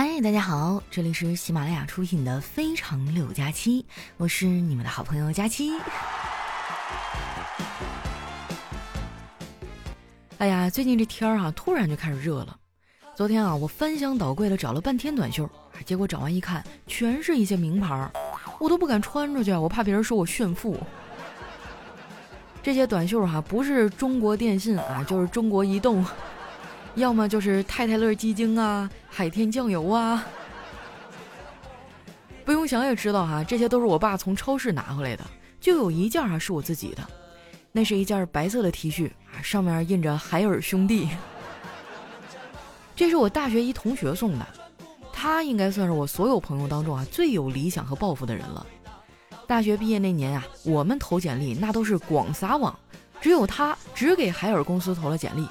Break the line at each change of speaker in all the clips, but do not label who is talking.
嗨，大家好，这里是喜马拉雅出品的《非常六加七》，我是你们的好朋友佳期。哎呀，最近这天儿哈，突然就开始热了。昨天啊，我翻箱倒柜的找了半天短袖，结果找完一看，全是一些名牌儿，我都不敢穿出去，我怕别人说我炫富。这些短袖哈，不是中国电信啊，就是中国移动。要么就是太太乐鸡精啊，海天酱油啊，不用想也知道哈，这些都是我爸从超市拿回来的。就有一件啊是我自己的，那是一件白色的 T 恤啊，上面印着海尔兄弟。这是我大学一同学送的，他应该算是我所有朋友当中啊最有理想和抱负的人了。大学毕业那年啊，我们投简历那都是广撒网，只有他只给海尔公司投了简历。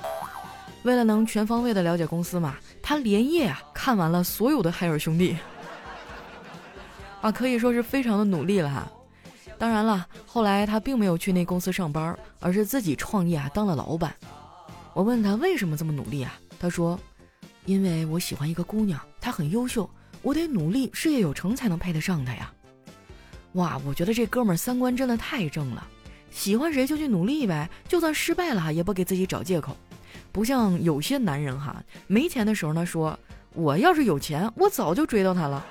为了能全方位的了解公司嘛，他连夜啊看完了所有的海尔兄弟，啊可以说是非常的努力了哈。当然了，后来他并没有去那公司上班，而是自己创业啊当了老板。我问他为什么这么努力啊？他说：“因为我喜欢一个姑娘，她很优秀，我得努力，事业有成才能配得上她呀。”哇，我觉得这哥们三观真的太正了，喜欢谁就去努力呗，就算失败了也不给自己找借口。不像有些男人哈，没钱的时候呢说，我要是有钱，我早就追到她了。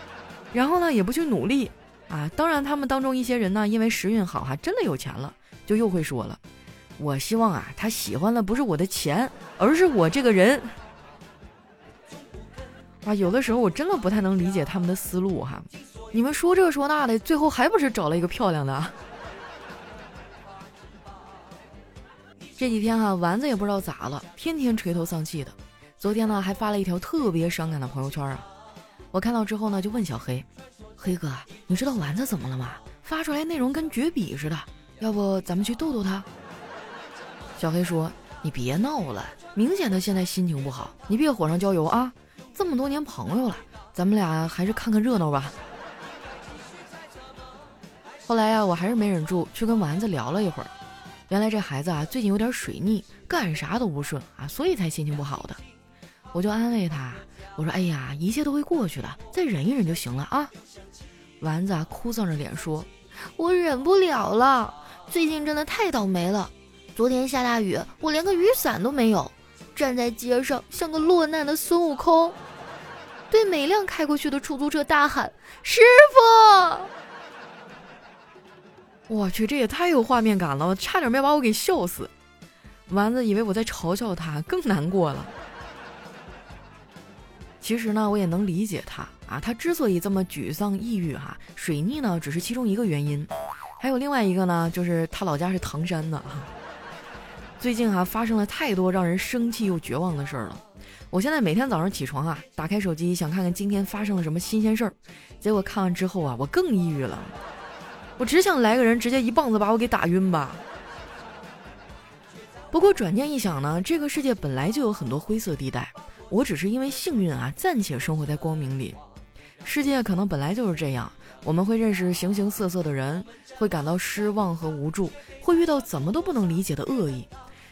然后呢，也不去努力啊。当然，他们当中一些人呢，因为时运好哈，真的有钱了，就又会说了，我希望啊，他喜欢的不是我的钱，而是我这个人。啊，有的时候我真的不太能理解他们的思路哈。你们说这说那的，最后还不是找了一个漂亮的？这几天哈，丸子也不知道咋了，天天垂头丧气的。昨天呢，还发了一条特别伤感的朋友圈啊。我看到之后呢，就问小黑：“黑哥，你知道丸子怎么了吗？发出来内容跟绝笔似的，要不咱们去逗逗他？”小黑说：“你别闹了，明显他现在心情不好，你别火上浇油啊！这么多年朋友了，咱们俩还是看看热闹吧。”后来呀，我还是没忍住，去跟丸子聊了一会儿。原来这孩子啊，最近有点水逆，干啥都不顺啊，所以才心情不好的。我就安慰他，我说：“哎呀，一切都会过去的，再忍一忍就行了啊。”丸子啊，哭丧着脸说：“我忍不了了，最近真的太倒霉了。昨天下大雨，我连个雨伞都没有，站在街上像个落难的孙悟空，对每辆开过去的出租车大喊：‘师傅！’”我去，这也太有画面感了，我差点没把我给笑死。丸子以为我在嘲笑他，更难过了。其实呢，我也能理解他啊，他之所以这么沮丧抑郁哈，水逆呢只是其中一个原因，还有另外一个呢，就是他老家是唐山的。最近哈发生了太多让人生气又绝望的事儿了，我现在每天早上起床啊，打开手机想看看今天发生了什么新鲜事儿，结果看完之后啊，我更抑郁了。我只想来个人直接一棒子把我给打晕吧。不过转念一想呢，这个世界本来就有很多灰色地带，我只是因为幸运啊，暂且生活在光明里。世界可能本来就是这样，我们会认识形形色色的人，会感到失望和无助，会遇到怎么都不能理解的恶意。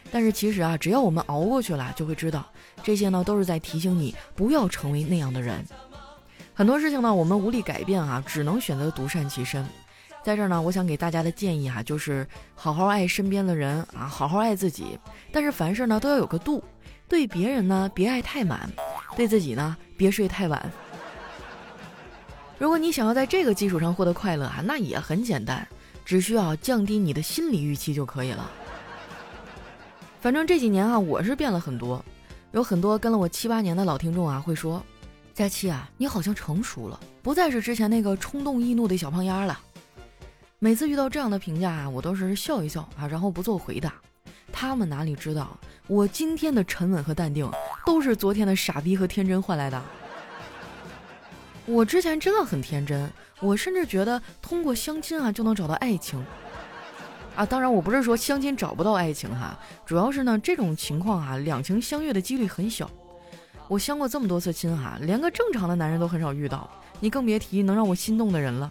但是其实啊，只要我们熬过去了，就会知道这些呢都是在提醒你不要成为那样的人。很多事情呢，我们无力改变啊，只能选择独善其身。在这儿呢，我想给大家的建议哈，就是好好爱身边的人啊，好好爱自己。但是凡事呢都要有个度，对别人呢别爱太满，对自己呢别睡太晚。如果你想要在这个基础上获得快乐啊，那也很简单，只需要降低你的心理预期就可以了。反正这几年啊，我是变了很多，有很多跟了我七八年的老听众啊，会说：“佳期啊，你好像成熟了，不再是之前那个冲动易怒的小胖丫了。”每次遇到这样的评价啊，我都是笑一笑啊，然后不做回答。他们哪里知道，我今天的沉稳和淡定，都是昨天的傻逼和天真换来的。我之前真的很天真，我甚至觉得通过相亲啊就能找到爱情。啊，当然我不是说相亲找不到爱情哈，主要是呢这种情况啊，两情相悦的几率很小。我相过这么多次亲哈，连个正常的男人都很少遇到，你更别提能让我心动的人了。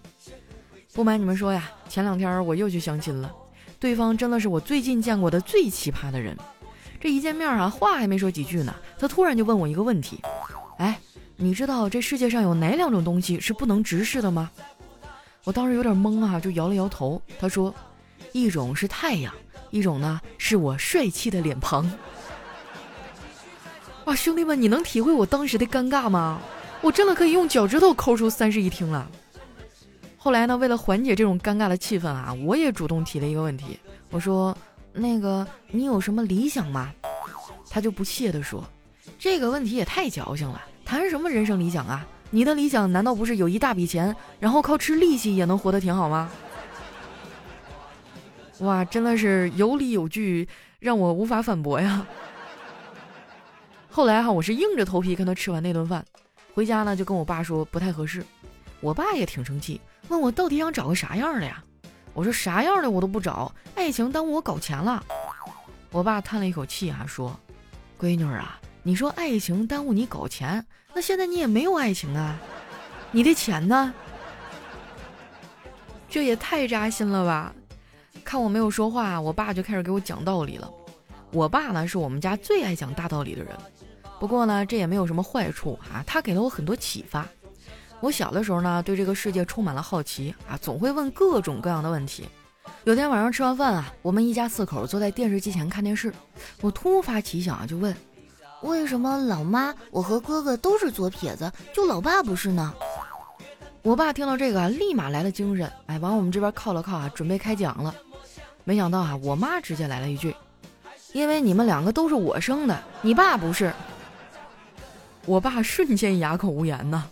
不瞒你们说呀，前两天我又去相亲了，对方真的是我最近见过的最奇葩的人。这一见面啊，话还没说几句呢，他突然就问我一个问题：“哎，你知道这世界上有哪两种东西是不能直视的吗？”我当时有点懵啊，就摇了摇头。他说：“一种是太阳，一种呢是我帅气的脸庞。”哇，兄弟们，你能体会我当时的尴尬吗？我真的可以用脚趾头抠出三室一厅了。后来呢，为了缓解这种尴尬的气氛啊，我也主动提了一个问题，我说：“那个，你有什么理想吗？”他就不屑地说：“这个问题也太矫情了，谈什么人生理想啊？你的理想难道不是有一大笔钱，然后靠吃利息也能活得挺好吗？”哇，真的是有理有据，让我无法反驳呀。后来哈，我是硬着头皮跟他吃完那顿饭。回家呢，就跟我爸说不太合适，我爸也挺生气，问我到底想找个啥样的呀？我说啥样的我都不找，爱情耽误我搞钱了。我爸叹了一口气啊，说：“闺女啊，你说爱情耽误你搞钱，那现在你也没有爱情啊，你的钱呢？这也太扎心了吧！看我没有说话，我爸就开始给我讲道理了。我爸呢，是我们家最爱讲大道理的人。”不过呢，这也没有什么坏处啊，他给了我很多启发。我小的时候呢，对这个世界充满了好奇啊，总会问各种各样的问题。有天晚上吃完饭啊，我们一家四口坐在电视机前看电视，我突发奇想啊，就问：为什么老妈我和哥哥都是左撇子，就老爸不是呢？我爸听到这个，立马来了精神，哎，往我们这边靠了靠啊，准备开讲了。没想到啊，我妈直接来了一句：因为你们两个都是我生的，你爸不是。我爸瞬间哑口无言呢。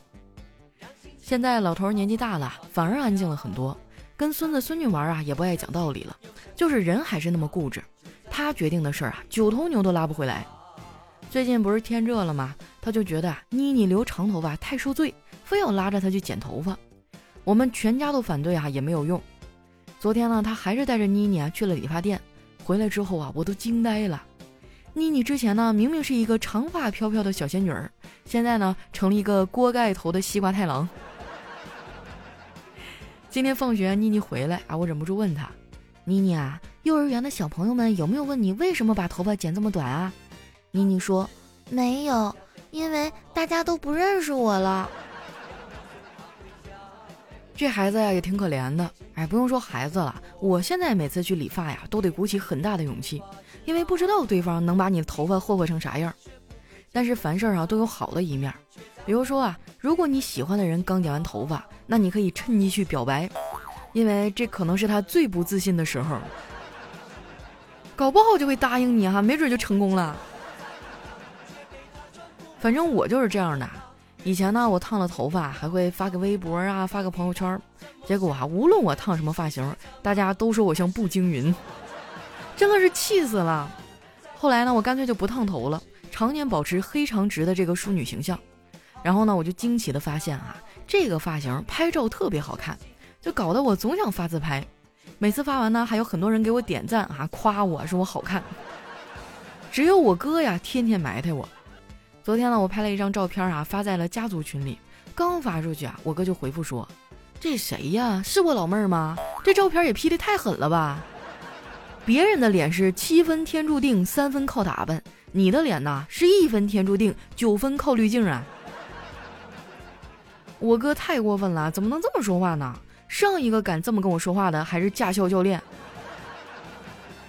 现在老头年纪大了，反而安静了很多，跟孙子孙女玩啊，也不爱讲道理了，就是人还是那么固执。他决定的事儿啊，九头牛都拉不回来。最近不是天热了吗？他就觉得妮妮留长头发太受罪，非要拉着他去剪头发。我们全家都反对啊，也没有用。昨天呢，他还是带着妮妮啊去了理发店，回来之后啊，我都惊呆了。妮妮之前呢，明明是一个长发飘飘的小仙女儿，现在呢，成了一个锅盖头的西瓜太郎。今天放学，妮妮回来啊，我忍不住问她：“妮妮啊，幼儿园的小朋友们有没有问你为什么把头发剪这么短啊？”妮妮说：“没有，因为大家都不认识我了。”这孩子呀，也挺可怜的。哎，不用说孩子了，我现在每次去理发呀，都得鼓起很大的勇气。因为不知道对方能把你的头发霍霍成啥样，但是凡事啊都有好的一面，比如说啊，如果你喜欢的人刚剪完头发，那你可以趁机去表白，因为这可能是他最不自信的时候，搞不好就会答应你哈，没准就成功了。反正我就是这样的，以前呢我烫了头发还会发个微博啊，发个朋友圈，结果啊无论我烫什么发型，大家都说我像步惊云。真的是气死了！后来呢，我干脆就不烫头了，常年保持黑长直的这个淑女形象。然后呢，我就惊奇的发现啊，这个发型拍照特别好看，就搞得我总想发自拍。每次发完呢，还有很多人给我点赞啊，夸我说我好看。只有我哥呀，天天埋汰我。昨天呢，我拍了一张照片啊，发在了家族群里。刚发出去啊，我哥就回复说：“这谁呀？是我老妹儿吗？这照片也 P 的太狠了吧！”别人的脸是七分天注定，三分靠打扮。你的脸呐，是一分天注定，九分靠滤镜啊！我哥太过分了，怎么能这么说话呢？上一个敢这么跟我说话的还是驾校教练。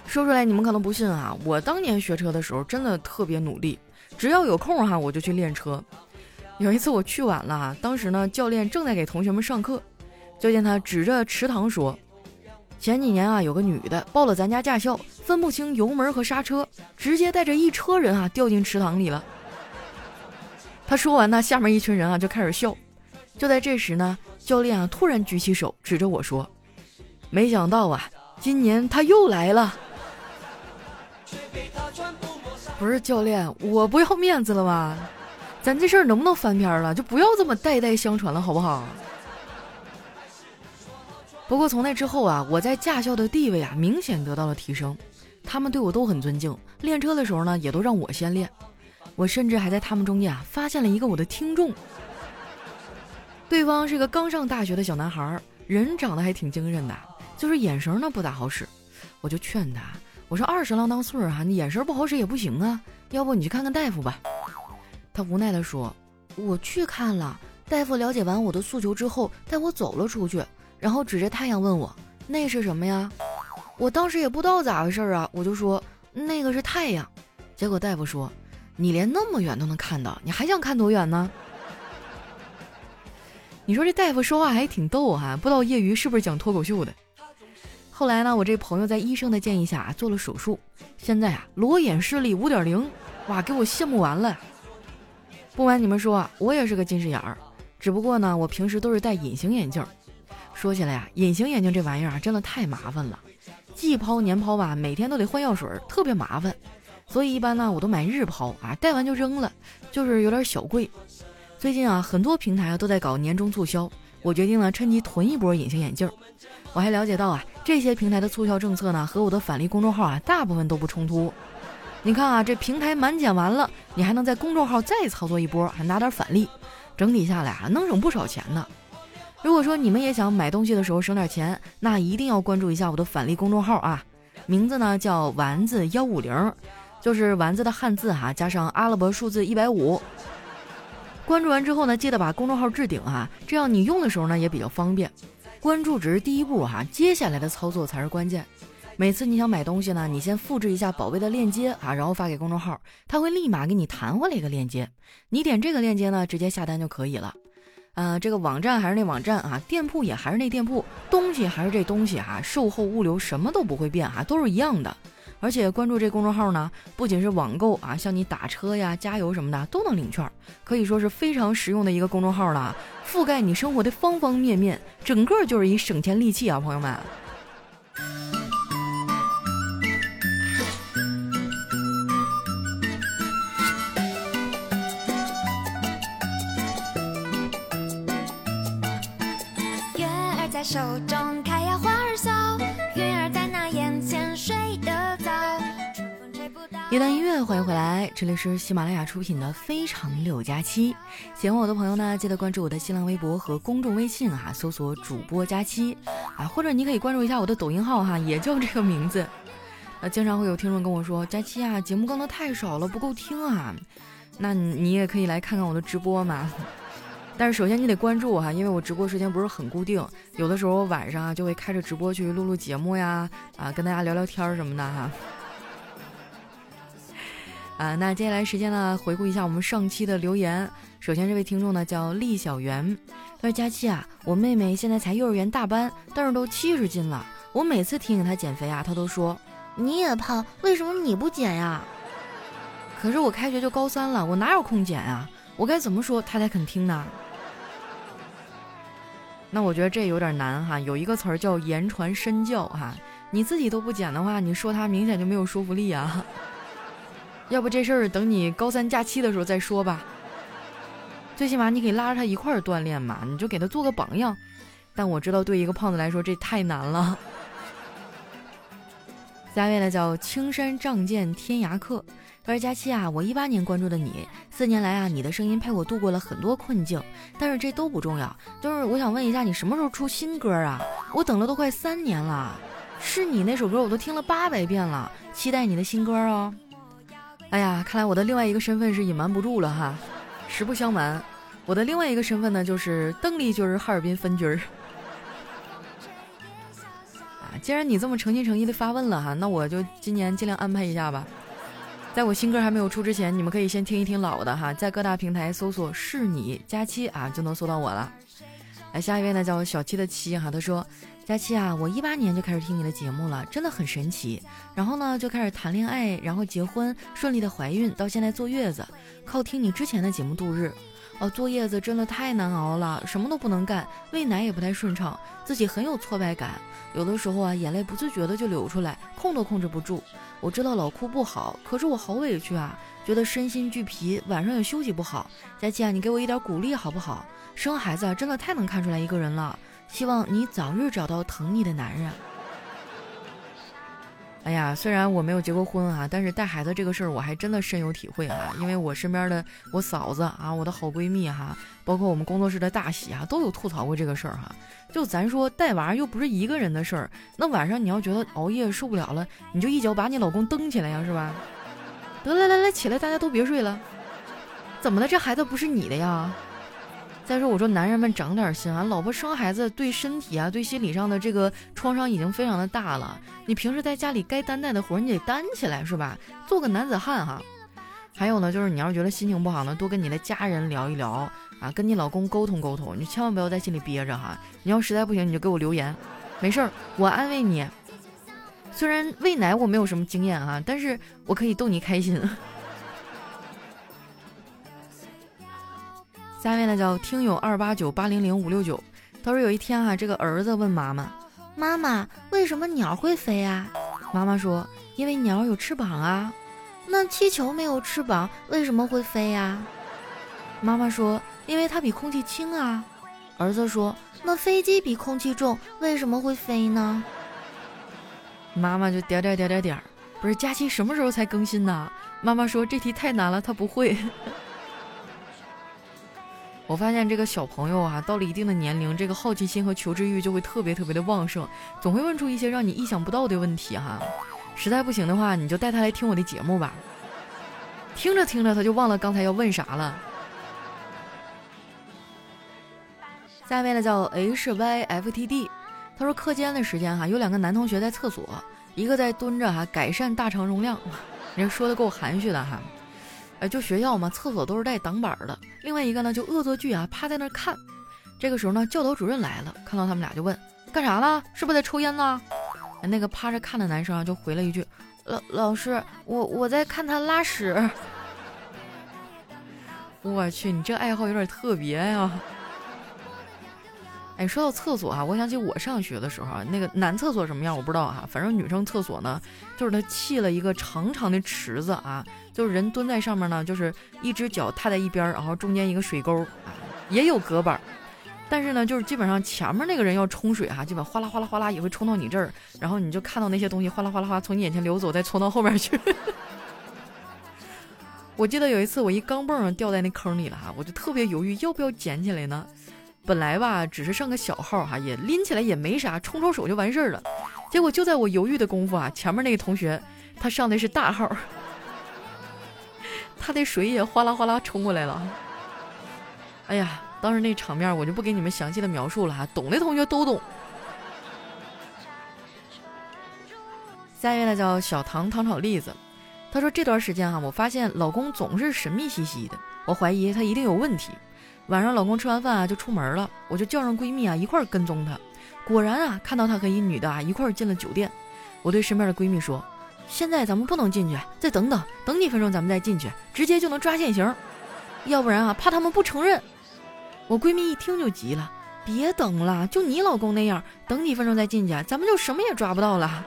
说出来你们可能不信啊，我当年学车的时候真的特别努力，只要有空哈我就去练车。有一次我去晚了，当时呢教练正在给同学们上课，就见他指着池塘说。前几年啊，有个女的报了咱家驾校，分不清油门和刹车，直接带着一车人啊掉进池塘里了。他说完呢，下面一群人啊就开始笑。就在这时呢，教练啊突然举起手指着我说：“没想到啊，今年他又来了。”不是教练，我不要面子了吗？咱这事儿能不能翻篇了？就不要这么代代相传了，好不好？不过从那之后啊，我在驾校的地位啊明显得到了提升，他们对我都很尊敬。练车的时候呢，也都让我先练。我甚至还在他们中间啊发现了一个我的听众，对方是个刚上大学的小男孩，人长得还挺精神的，就是眼神呢不咋好使。我就劝他，我说二十郎当岁儿哈，你眼神不好使也不行啊，要不你去看看大夫吧。他无奈的说，我去看了，大夫了解完我的诉求之后，带我走了出去，然后指着太阳问我那是什么呀？我当时也不知道咋回事啊，我就说那个是太阳。结果大夫说你连那么远都能看到，你还想看多远呢？你说这大夫说话还挺逗哈，不知道业余是不是讲脱口秀的。后来呢，我这朋友在医生的建议下做了手术，现在啊裸眼视力五点零，哇，给我羡慕完了。不瞒你们说啊，我也是个近视眼儿，只不过呢，我平时都是戴隐形眼镜。说起来呀，隐形眼镜这玩意儿啊，真的太麻烦了，季抛年抛吧，每天都得换药水，特别麻烦。所以一般呢，我都买日抛啊，戴完就扔了，就是有点小贵。最近啊，很多平台啊都在搞年终促销，我决定呢趁机囤一波隐形眼镜。我还了解到啊，这些平台的促销政策呢，和我的返利公众号啊，大部分都不冲突。你看啊，这平台满减完了，你还能在公众号再操作一波，还拿点返利，整体下来啊，能省不少钱呢。如果说你们也想买东西的时候省点钱，那一定要关注一下我的返利公众号啊，名字呢叫丸子幺五零，就是丸子的汉字哈，加上阿拉伯数字一百五。关注完之后呢，记得把公众号置顶啊，这样你用的时候呢也比较方便。关注只是第一步哈，接下来的操作才是关键。每次你想买东西呢，你先复制一下宝贝的链接啊，然后发给公众号，他会立马给你弹回来一个链接，你点这个链接呢，直接下单就可以了。呃，这个网站还是那网站啊，店铺也还是那店铺，东西还是这东西哈，售后物流什么都不会变哈，都是一样的。而且关注这公众号呢，不仅是网购啊，像你打车呀、加油什么的都能领券，可以说是非常实用的一个公众号了，覆盖你生活的方方面面，整个就是一省钱利器啊，朋友们。
月儿在手中
一段音乐，欢迎回来，这里是喜马拉雅出品的《非常六加七》。喜欢我的朋友呢，记得关注我的新浪微博和公众微信啊，搜索“主播佳期”啊，或者你可以关注一下我的抖音号哈，也叫这个名字。呃，经常会有听众跟我说：“佳期啊，节目更的太少了，不够听啊。”那你也可以来看看我的直播嘛。但是首先你得关注我哈，因为我直播时间不是很固定，有的时候晚上啊就会开着直播去录录节目呀，啊跟大家聊聊天什么的哈。啊，那接下来时间呢，回顾一下我们上期的留言。首先这位听众呢叫厉小媛，他说：“佳期啊，我妹妹现在才幼儿园大班，但是都七十斤了。我每次提醒她减肥啊，她都说你也胖，为什么你不减呀？可是我开学就高三了，我哪有空减啊？我该怎么说她才肯听呢？”那我觉得这有点难哈，有一个词儿叫言传身教哈，你自己都不减的话，你说他明显就没有说服力啊。要不这事儿等你高三假期的时候再说吧。最起码你可以拉着他一块儿锻炼嘛，你就给他做个榜样。但我知道对一个胖子来说这太难了。下位呢叫青山仗剑天涯客，他说佳期啊，我一八年关注的你，四年来啊，你的声音陪我度过了很多困境，但是这都不重要，就是我想问一下，你什么时候出新歌啊？我等了都快三年了，是你那首歌我都听了八百遍了，期待你的新歌哦。哎呀，看来我的另外一个身份是隐瞒不住了哈。实不相瞒，我的另外一个身份呢，就是邓丽君儿哈尔滨分局儿。啊，既然你这么诚心诚意的发问了哈，那我就今年尽量安排一下吧。在我新歌还没有出之前，你们可以先听一听老的哈，在各大平台搜索“是你佳期”啊，就能搜到我了。来，下一位呢叫小七的七哈，他说：“佳期啊，我一八年就开始听你的节目了，真的很神奇。然后呢就开始谈恋爱，然后结婚，顺利的怀孕，到现在坐月子，靠听你之前的节目度日。哦，坐月子真的太难熬了，什么都不能干，喂奶也不太顺畅，自己很有挫败感，有的时候啊眼泪不自觉的就流出来，控都控制不住。我知道老哭不好，可是我好委屈啊，觉得身心俱疲，晚上也休息不好。佳期啊，你给我一点鼓励好不好？生孩子，真的太能看出来一个人了。希望你早日找到疼你的男人。哎呀，虽然我没有结过婚啊，但是带孩子这个事儿我还真的深有体会啊。因为我身边的我嫂子啊，我的好闺蜜哈，包括我们工作室的大喜啊，都有吐槽过这个事儿哈。就咱说带娃又不是一个人的事儿，那晚上你要觉得熬夜受不了了，你就一脚把你老公蹬起来呀，是吧？得来来来，起来，大家都别睡了。怎么的？这孩子不是你的呀？再说我说男人们长点心啊，老婆生孩子对身体啊、对心理上的这个创伤已经非常的大了。你平时在家里该担待的活你得担起来是吧？做个男子汉哈。还有呢，就是你要是觉得心情不好呢，多跟你的家人聊一聊啊，跟你老公沟通沟通，你千万不要在心里憋着哈。你要实在不行，你就给我留言，没事儿，我安慰你。虽然喂奶我没有什么经验哈，但是我可以逗你开心。下面呢叫听友二八九八零零五六九，他说有一天啊，这个儿子问妈妈：“妈妈，为什么鸟会飞啊？”妈妈说：“因为鸟有翅膀啊。”那气球没有翅膀，为什么会飞呀？妈妈说：“因为它比空气轻啊。”儿子说：“那飞机比空气重，为什么会飞呢？”妈妈就点点点点点，不是佳期什么时候才更新呢？妈妈说这题太难了，他不会。我发现这个小朋友啊，到了一定的年龄，这个好奇心和求知欲就会特别特别的旺盛，总会问出一些让你意想不到的问题哈。实在不行的话，你就带他来听我的节目吧。听着听着，他就忘了刚才要问啥了。下面呢叫 H Y F T D，他说课间的时间哈，有两个男同学在厕所，一个在蹲着哈，改善大肠容量，人说的够含蓄的哈。哎，就学校嘛，厕所都是带挡板的。另外一个呢，就恶作剧啊，趴在那儿看。这个时候呢，教导主任来了，看到他们俩就问：“干啥呢？是不是在抽烟呢？”那个趴着看的男生啊，就回了一句：“老老师，我我在看他拉屎。”我去，你这爱好有点特别呀！哎，说到厕所啊，我想起我上学的时候啊，那个男厕所什么样我不知道哈，反正女生厕所呢，就是他砌了一个长长的池子啊。就是人蹲在上面呢，就是一只脚踏在一边，然后中间一个水沟，也有隔板，但是呢，就是基本上前面那个人要冲水哈，基本哗啦哗啦哗啦也会冲到你这儿，然后你就看到那些东西哗啦哗啦哗从你眼前流走，再冲到后面去。我记得有一次我一钢镚掉在那坑里了哈，我就特别犹豫要不要捡起来呢。本来吧，只是上个小号哈，也拎起来也没啥，冲冲手就完事儿了。结果就在我犹豫的功夫啊，前面那个同学他上的是大号。他的水也哗啦哗啦冲过来了，哎呀，当时那场面我就不给你们详细的描述了哈，懂的同学都懂。下一位呢叫小唐糖炒栗子，他说这段时间哈，我发现老公总是神秘兮兮的，我怀疑他一定有问题。晚上老公吃完饭啊就出门了，我就叫上闺蜜啊一块跟踪他，果然啊看到他和一女的啊一块进了酒店，我对身边的闺蜜说。现在咱们不能进去，再等等，等几分钟咱们再进去，直接就能抓现行。要不然啊，怕他们不承认。我闺蜜一听就急了，别等了，就你老公那样，等几分钟再进去，咱们就什么也抓不到了。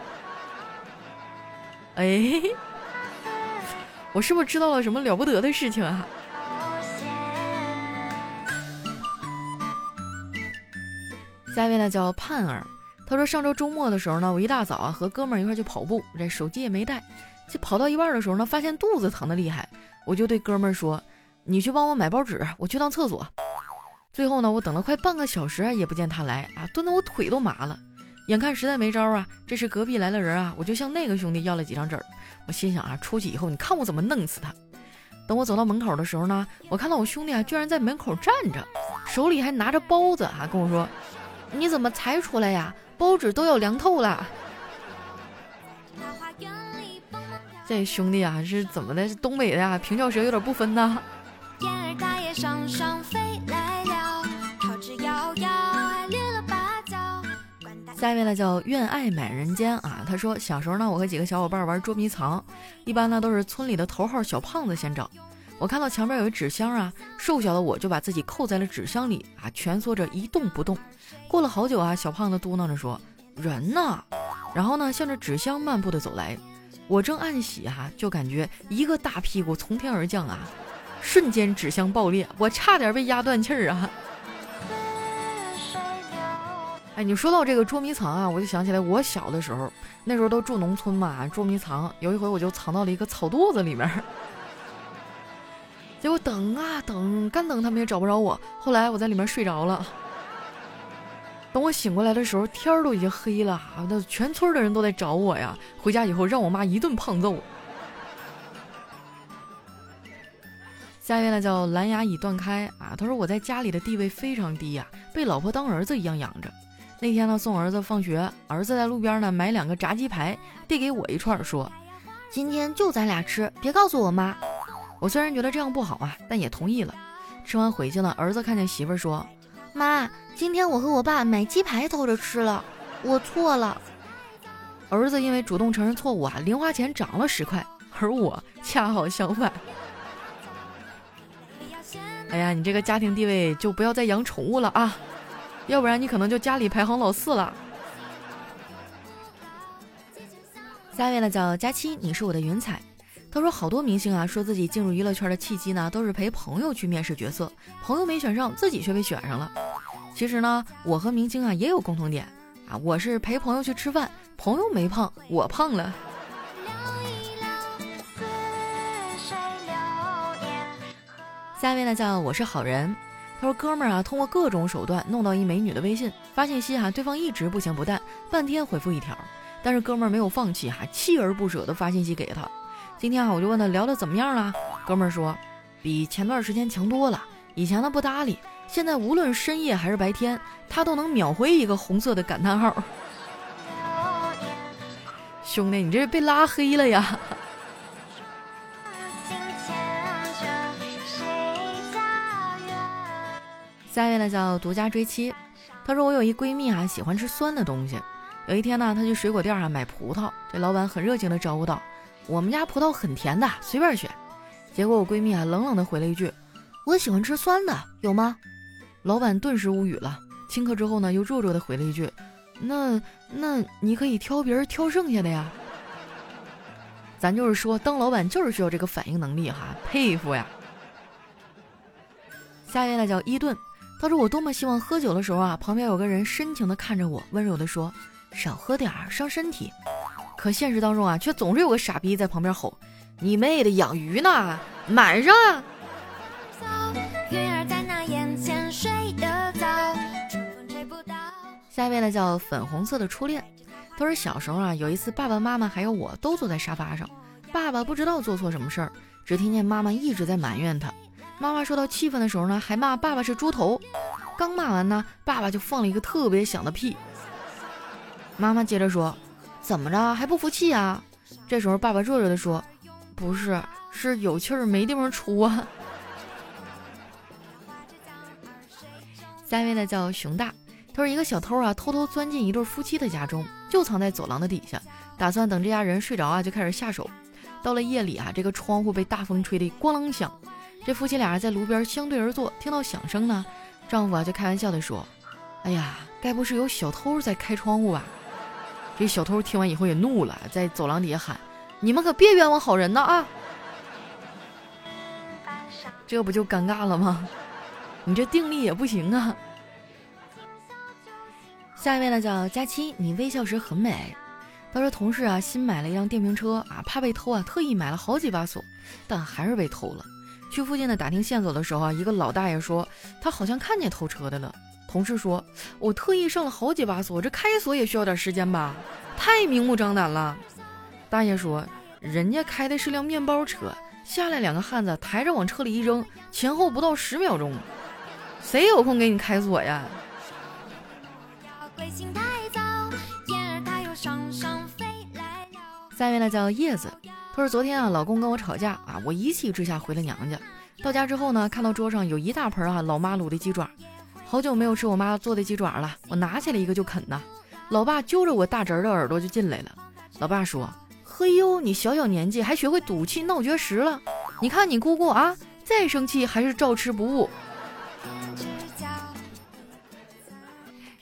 哎，我是不是知道了什么了不得的事情啊？下一位呢，叫盼儿。他说：“上周周末的时候呢，我一大早啊和哥们儿一块去跑步，这手机也没带。就跑到一半的时候呢，发现肚子疼的厉害，我就对哥们儿说：‘你去帮我买包纸，我去趟厕所。’最后呢，我等了快半个小时也不见他来啊，蹲得我腿都麻了。眼看实在没招啊，这时隔壁来了人啊，我就向那个兄弟要了几张纸。我心想啊，出去以后你看我怎么弄死他。等我走到门口的时候呢，我看到我兄弟啊居然在门口站着，手里还拿着包子啊，跟我说：‘你怎么才出来呀？’包纸都要凉透了，这兄弟啊是怎么的？是东北的呀？平翘舌有点不分呐。下一位呢叫愿爱满人间啊。他说小时候呢，我和几个小伙伴玩捉迷藏，一般呢都是村里的头号小胖子先找。我看到墙边有一纸箱啊，瘦小的我就把自己扣在了纸箱里啊，蜷缩着一动不动。过了好久啊，小胖子嘟囔着说：“人呢？”然后呢，向着纸箱漫步的走来。我正暗喜哈，就感觉一个大屁股从天而降啊，瞬间纸箱爆裂，我差点被压断气儿啊！哎，你说到这个捉迷藏啊，我就想起来我小的时候，那时候都住农村嘛，捉迷藏。有一回我就藏到了一个草垛子里面，结果等啊等，干等他们也找不着我。后来我在里面睡着了。等我醒过来的时候，天儿都已经黑了，那全村的人都在找我呀。回家以后，让我妈一顿胖揍。下一位呢叫蓝牙已断开啊，他说我在家里的地位非常低呀，被老婆当儿子一样养着。那天呢送儿子放学，儿子在路边呢买两个炸鸡排，递给我一串，说：“今天就咱俩吃，别告诉我妈。”我虽然觉得这样不好啊，但也同意了。吃完回去了，儿子看见媳妇儿说：“妈，今天我和我爸买鸡排偷着吃了，我错了。”儿子因为主动承认错误啊，零花钱涨了十块，而我恰好相反。哎呀，你这个家庭地位就不要再养宠物了啊，要不然你可能就家里排行老四了。下一位呢叫佳期，你是我的云彩。他说好多明星啊，说自己进入娱乐圈的契机呢，都是陪朋友去面试角色，朋友没选上，自己却被选上了。其实呢，我和明星啊也有共同点啊，我是陪朋友去吃饭，朋友没胖，我胖了。下一位呢叫我是好人，他说哥们儿啊，通过各种手段弄到一美女的微信，发信息哈，对方一直不咸不淡，半天回复一条，但是哥们儿没有放弃哈，锲而不舍的发信息给他。今天啊，我就问他聊的怎么样了，哥们儿说比前段时间强多了，以前呢不搭理，现在无论深夜还是白天，他都能秒回一个红色的感叹号。兄弟，你这是被拉黑了呀？下一位呢叫独家追妻，她说我有一闺蜜啊，喜欢吃酸的东西。有一天呢，她去水果店啊买葡萄，这老板很热情的招呼道：“我们家葡萄很甜的，随便选。”结果我闺蜜啊冷冷的回了一句：“我喜欢吃酸的，有吗？”老板顿时无语了，顷刻之后呢，又弱弱的回了一句：“那那你可以挑别人挑剩下的呀。”咱就是说，当老板就是需要这个反应能力哈，佩服呀。下一位呢叫伊顿。他说：“我多么希望喝酒的时候啊，旁边有个人深情的看着我，温柔的说：‘少喝点儿，伤身体。’可现实当中啊，却总是有个傻逼在旁边吼：‘你妹的，养鱼呢，满上！’”下一位呢叫粉红色的初恋。他说：“小时候啊，有一次爸爸妈妈还有我都坐在沙发上，爸爸不知道做错什么事儿，只听见妈妈一直在埋怨他。”妈妈受到气愤的时候呢，还骂爸爸是猪头。刚骂完呢，爸爸就放了一个特别响的屁。妈妈接着说：“怎么着还不服气啊？”这时候爸爸弱弱的说：“不是，是有气儿没地方出啊。”下一位呢叫熊大，他说一个小偷啊偷偷钻进一对夫妻的家中，就藏在走廊的底下，打算等这家人睡着啊就开始下手。到了夜里啊，这个窗户被大风吹得咣啷响。这夫妻俩在炉边相对而坐，听到响声呢，丈夫啊就开玩笑的说：“哎呀，该不是有小偷在开窗户吧？”这小偷听完以后也怒了，在走廊底下喊：“你们可别冤枉好人呐啊！”这不就尴尬了吗？你这定力也不行啊。下一位呢叫佳期，你微笑时很美。他说同事啊新买了一辆电瓶车啊，怕被偷啊，特意买了好几把锁，但还是被偷了。去附近的打听线索的时候啊，一个老大爷说他好像看见偷车的了。同事说：“我特意上了好几把锁，这开锁也需要点时间吧？太明目张胆了。”大爷说：“人家开的是辆面包车，下来两个汉子抬着往车里一扔，前后不到十秒钟，谁有空给你开锁呀？”下面呢叫叶子。他说：“昨天啊，老公跟我吵架啊，我一气之下回了娘家。到家之后呢，看到桌上有一大盆啊老妈卤的鸡爪，好久没有吃我妈做的鸡爪了。我拿起来一个就啃呐。老爸揪着我大侄儿的耳朵就进来了。老爸说：‘嘿呦，你小小年纪还学会赌气闹绝食了？你看你姑姑啊，再生气还是照吃不误。’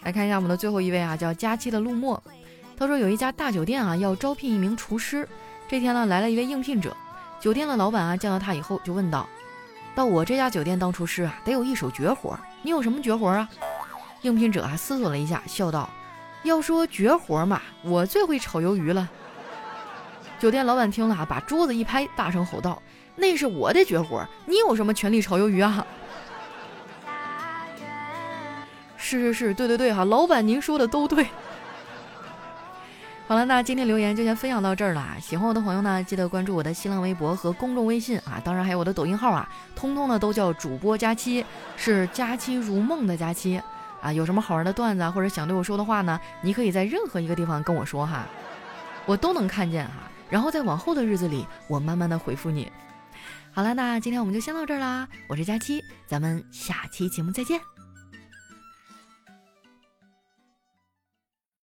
来看一下我们的最后一位啊，叫佳期的陆墨。他说有一家大酒店啊，要招聘一名厨师。”这天呢，来了一位应聘者，酒店的老板啊，见到他以后就问道：“到我这家酒店当厨师啊，得有一手绝活，你有什么绝活啊？”应聘者啊思索了一下，笑道：“要说绝活嘛，我最会炒鱿鱼了。”酒店老板听了啊，把桌子一拍，大声吼道：“那是我的绝活，你有什么权利炒鱿鱼啊？” 是是是，对对对哈，老板您说的都对。好了，那今天留言就先分享到这儿了。喜欢我的朋友呢，记得关注我的新浪微博和公众微信啊，当然还有我的抖音号啊，通通呢都叫主播佳期，是佳期如梦的佳期啊。有什么好玩的段子啊，或者想对我说的话呢，你可以在任何一个地方跟我说哈，我都能看见哈。然后在往后的日子里，我慢慢的回复你。好了，那今天我们就先到这儿啦，我是佳期，咱们下期节目再见。